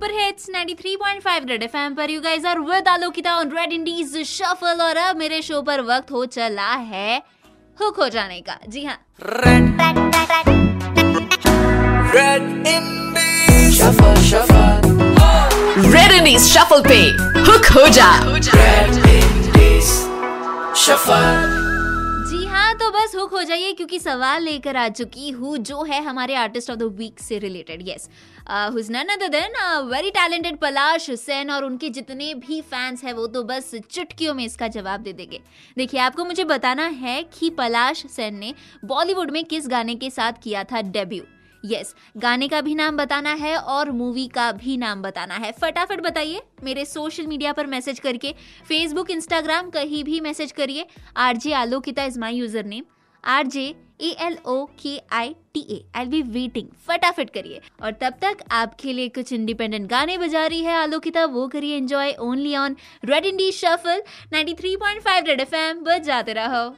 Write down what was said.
Super hits 93.5 red FM पर। You guys are with Alokita on Red Indies shuffle और अब मेरे show पर वक्त हो चला है हुक हो जाने का। जी हाँ। Red, red Indies. Shuffle, shuffle. Red Indies shuffle पे हुक हो जा। Red Indies. Shuffle. जी हाँ तो बस हुक हो जाइए, क्योंकि सवाल लेकर आ चुकी हूँ, जो है हमारे आर्टिस्ट ऑफ़ द वीक से related yes then very talented Palash Sen और उनके जितने भी फैंस हैं, वो तो बस चुटकियों में इसका जवाब दे देंगे। देखिए, आपको मुझे बताना है कि पलाश सेन ने बॉलीवुड में किस गाने के साथ किया था डेब्यू यस गाने का भी नाम बताना है और मूवी का भी नाम बताना है। फटाफट बताइए, मेरे सोशल मीडिया पर मैसेज करके फेसबुक इंस्टाग्राम कहीं भी मैसेज करिए। R J Alokita is my user name R J A L O K I T A I be waiting फटाफट करिए। और तब तक आपके लिए कुछ इंडिपेंडेंट गाने बजा रही है आलोकिता वो करिए enjoy only on Red Indie shuffle 93.5 Red FM बजाते रहो।